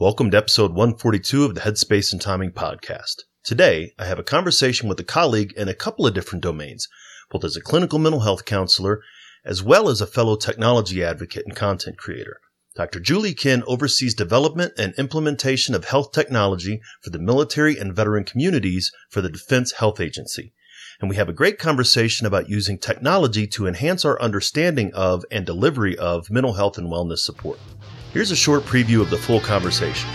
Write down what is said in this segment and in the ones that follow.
Welcome to episode 142 of the Headspace and Timing podcast. Today, I have a conversation with a colleague in a couple of different domains, both as a clinical mental health counselor as well as a fellow technology advocate and content creator. Dr. Julie Kinn oversees development and implementation of health technology for the military and veteran communities for the Defense Health Agency. And we have a great conversation about using technology to enhance our understanding of and delivery of mental health and wellness support. Here's a short preview of the full conversation.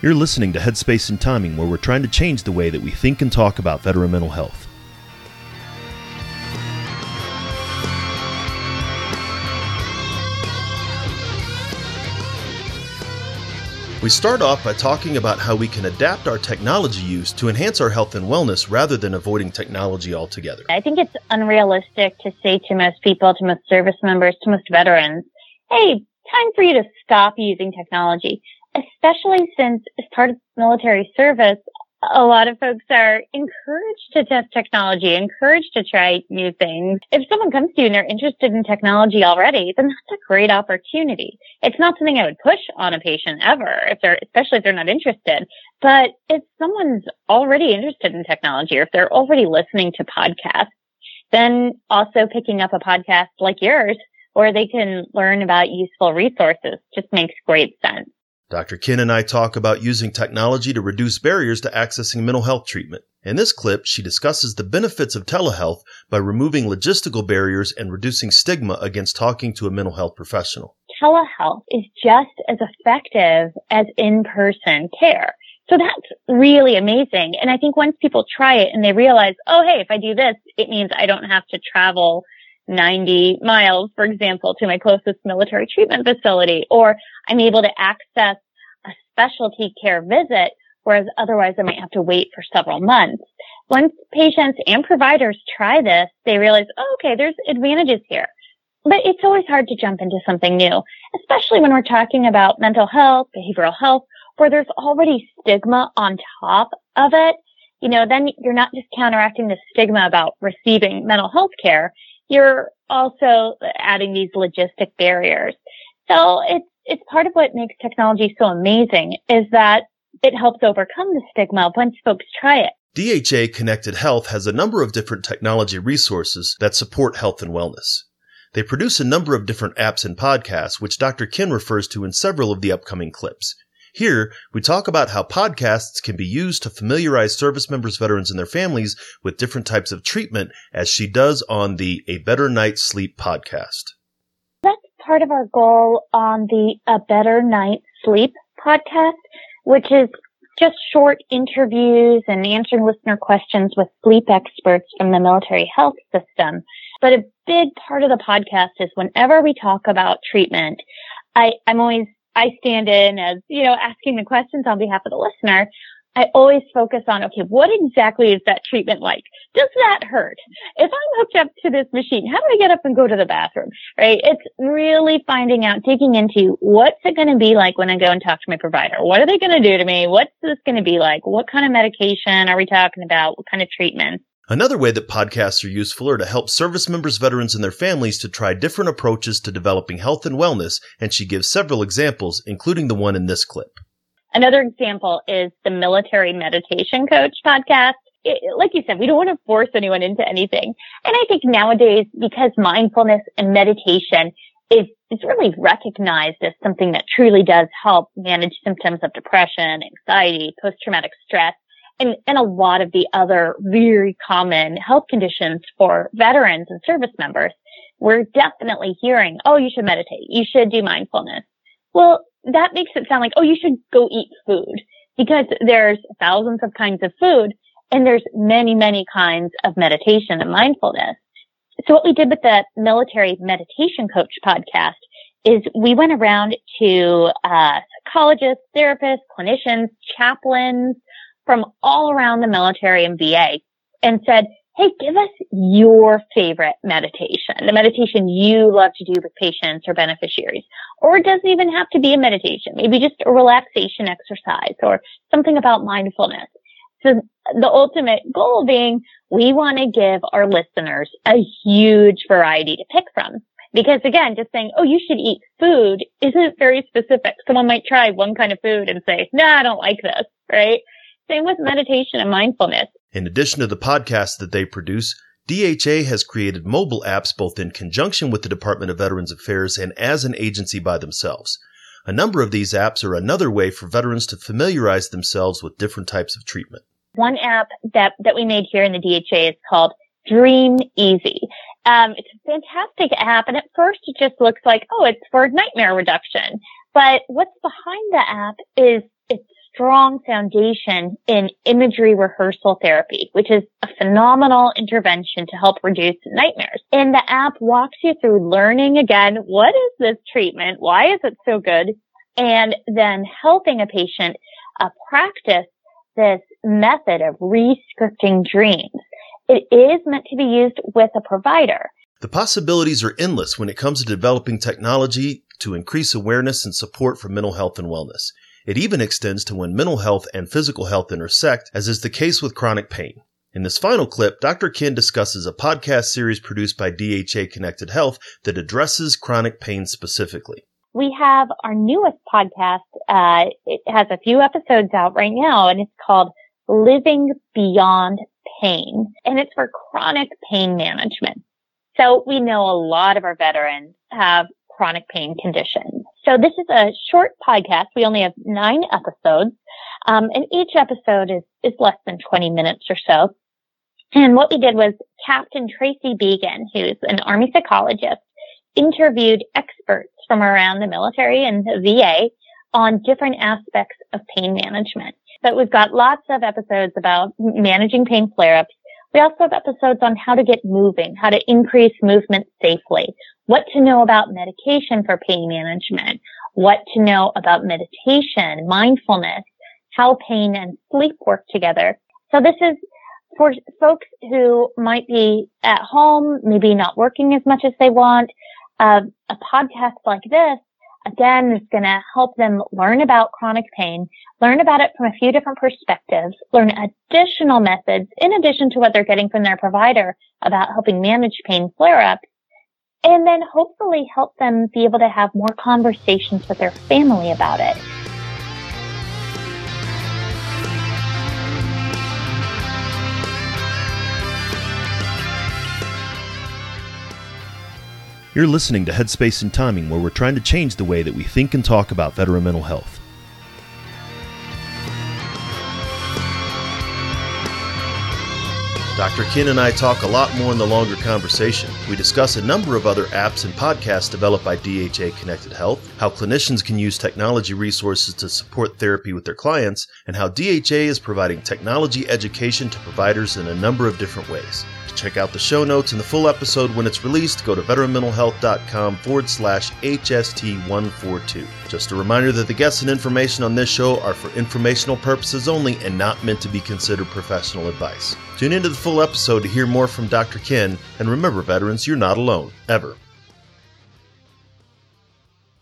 You're listening to Headspace and Timing, where we're trying to change the way that we think and talk about veteran mental health. We start off by talking about how we can adapt our technology use to enhance our health and wellness rather than avoiding technology altogether. I think it's unrealistic to say to most people, to most service members, to most veterans, hey, time for you to stop using technology especially since as part of military service, a lot of folks are encouraged to test technology, encouraged to try new things. If someone comes to you and they're interested in technology already, then that's a great opportunity. It's not something I would push on a patient ever, if they're, especially if they're not interested. But if someone's already interested in technology or if they're already listening to podcasts, then also picking up a podcast like yours where they can learn about useful resources just makes great sense. Dr. Kinn and I talk about using technology to reduce barriers to accessing mental health treatment. In this clip, she discusses the benefits of telehealth by removing logistical barriers and reducing stigma against talking to a mental health professional. Telehealth is just as effective as in-person care. So that's really amazing. And I think once people try it and they realize, oh, hey, if I do this, it means I don't have to travel 90 miles, for example, to my closest military treatment facility, or I'm able to access a specialty care visit, whereas otherwise I might have to wait for several months. Once patients and providers try this, they realize, oh, okay, there's advantages here. But it's always hard to jump into something new, especially when we're talking about mental health, behavioral health, where there's already stigma on top of it. You know, then you're not just counteracting the stigma about receiving mental health care you're also adding these logistic barriers. So it's, it's part of what makes technology so amazing is that it helps overcome the stigma once folks try it. DHA Connected Health has a number of different technology resources that support health and wellness. They produce a number of different apps and podcasts, which Dr. Kinn refers to in several of the upcoming clips. Here, we talk about how podcasts can be used to familiarize service members, veterans, and their families with different types of treatment, as she does on the A Better Night's Sleep podcast. That's part of our goal on the A Better Night's Sleep podcast, which is just short interviews and answering listener questions with sleep experts from the military health system. But a big part of the podcast is whenever we talk about treatment, I, I'm always I stand in as, you know, asking the questions on behalf of the listener, I always focus on, okay, what exactly is that treatment like? Does that hurt? If I'm hooked up to this machine, how do I get up and go to the bathroom? Right? It's really finding out, digging into what's it going to be like when I go and talk to my provider? What are they going to do to me? What's this going to be like? What kind of medication are we talking about? What kind of treatment? Another way that podcasts are useful are to help service members, veterans, and their families to try different approaches to developing health and wellness, and she gives several examples, including the one in this clip. Another example is the Military Meditation Coach podcast. It, like you said, we don't want to force anyone into anything. And I think nowadays, because mindfulness and meditation is, is really recognized as something that truly does help manage symptoms of depression, anxiety, post-traumatic stress, and, and a lot of the other very common health conditions for veterans and service members, we're definitely hearing, oh, you should meditate. You should do mindfulness. Well, that makes it sound like, oh, you should go eat food because there's thousands of kinds of food and there's many, many kinds of meditation and mindfulness. So what we did with the military meditation coach podcast is we went around to uh, psychologists, therapists, clinicians, chaplains, from all around the military and VA and said, Hey, give us your favorite meditation, the meditation you love to do with patients or beneficiaries. Or it doesn't even have to be a meditation, maybe just a relaxation exercise or something about mindfulness. So the ultimate goal being we want to give our listeners a huge variety to pick from. Because again, just saying, oh, you should eat food isn't very specific. Someone might try one kind of food and say, no, nah, I don't like this, right? Same with meditation and mindfulness. In addition to the podcasts that they produce, DHA has created mobile apps both in conjunction with the Department of Veterans Affairs and as an agency by themselves. A number of these apps are another way for veterans to familiarize themselves with different types of treatment. One app that, that we made here in the DHA is called Dream Easy. Um, it's a fantastic app, and at first it just looks like, oh, it's for nightmare reduction. But what's behind the app is strong foundation in imagery rehearsal therapy, which is a phenomenal intervention to help reduce nightmares. And the app walks you through learning again, what is this treatment? Why is it so good? And then helping a patient uh, practice this method of re-scripting dreams. It is meant to be used with a provider. The possibilities are endless when it comes to developing technology to increase awareness and support for mental health and wellness. It even extends to when mental health and physical health intersect, as is the case with chronic pain. In this final clip, Dr. Kinn discusses a podcast series produced by DHA Connected Health that addresses chronic pain specifically. We have our newest podcast. Uh, it has a few episodes out right now, and it's called Living Beyond pain and it's for chronic pain management. So we know a lot of our veterans have chronic pain conditions. So this is a short podcast. We only have nine episodes. Um, and each episode is, is less than 20 minutes or so. And what we did was Captain Tracy Began, who's an Army psychologist, interviewed experts from around the military and the VA on different aspects of pain management. But we've got lots of episodes about managing pain flare-ups. We also have episodes on how to get moving, how to increase movement safely, what to know about medication for pain management, what to know about meditation, mindfulness, how pain and sleep work together. So this is for folks who might be at home, maybe not working as much as they want. Uh, a podcast like this again is going to help them learn about chronic pain, learn about it from a few different perspectives, learn additional methods in addition to what they're getting from their provider about helping manage pain flare-ups, and then hopefully help them be able to have more conversations with their family about it. You're listening to Headspace and Timing, where we're trying to change the way that we think and talk about veteran mental health. Dr. Kinn and I talk a lot more in the longer conversation. We discuss a number of other apps and podcasts developed by DHA Connected Health, how clinicians can use technology resources to support therapy with their clients, and how DHA is providing technology education to providers in a number of different ways. To check out the show notes and the full episode when it's released. Go to veteranmentalhealth.com forward slash HST142. Just a reminder that the guests and information on this show are for informational purposes only and not meant to be considered professional advice. Tune into the full episode to hear more from Dr. Kinn, and remember, veterans, you're not alone, ever.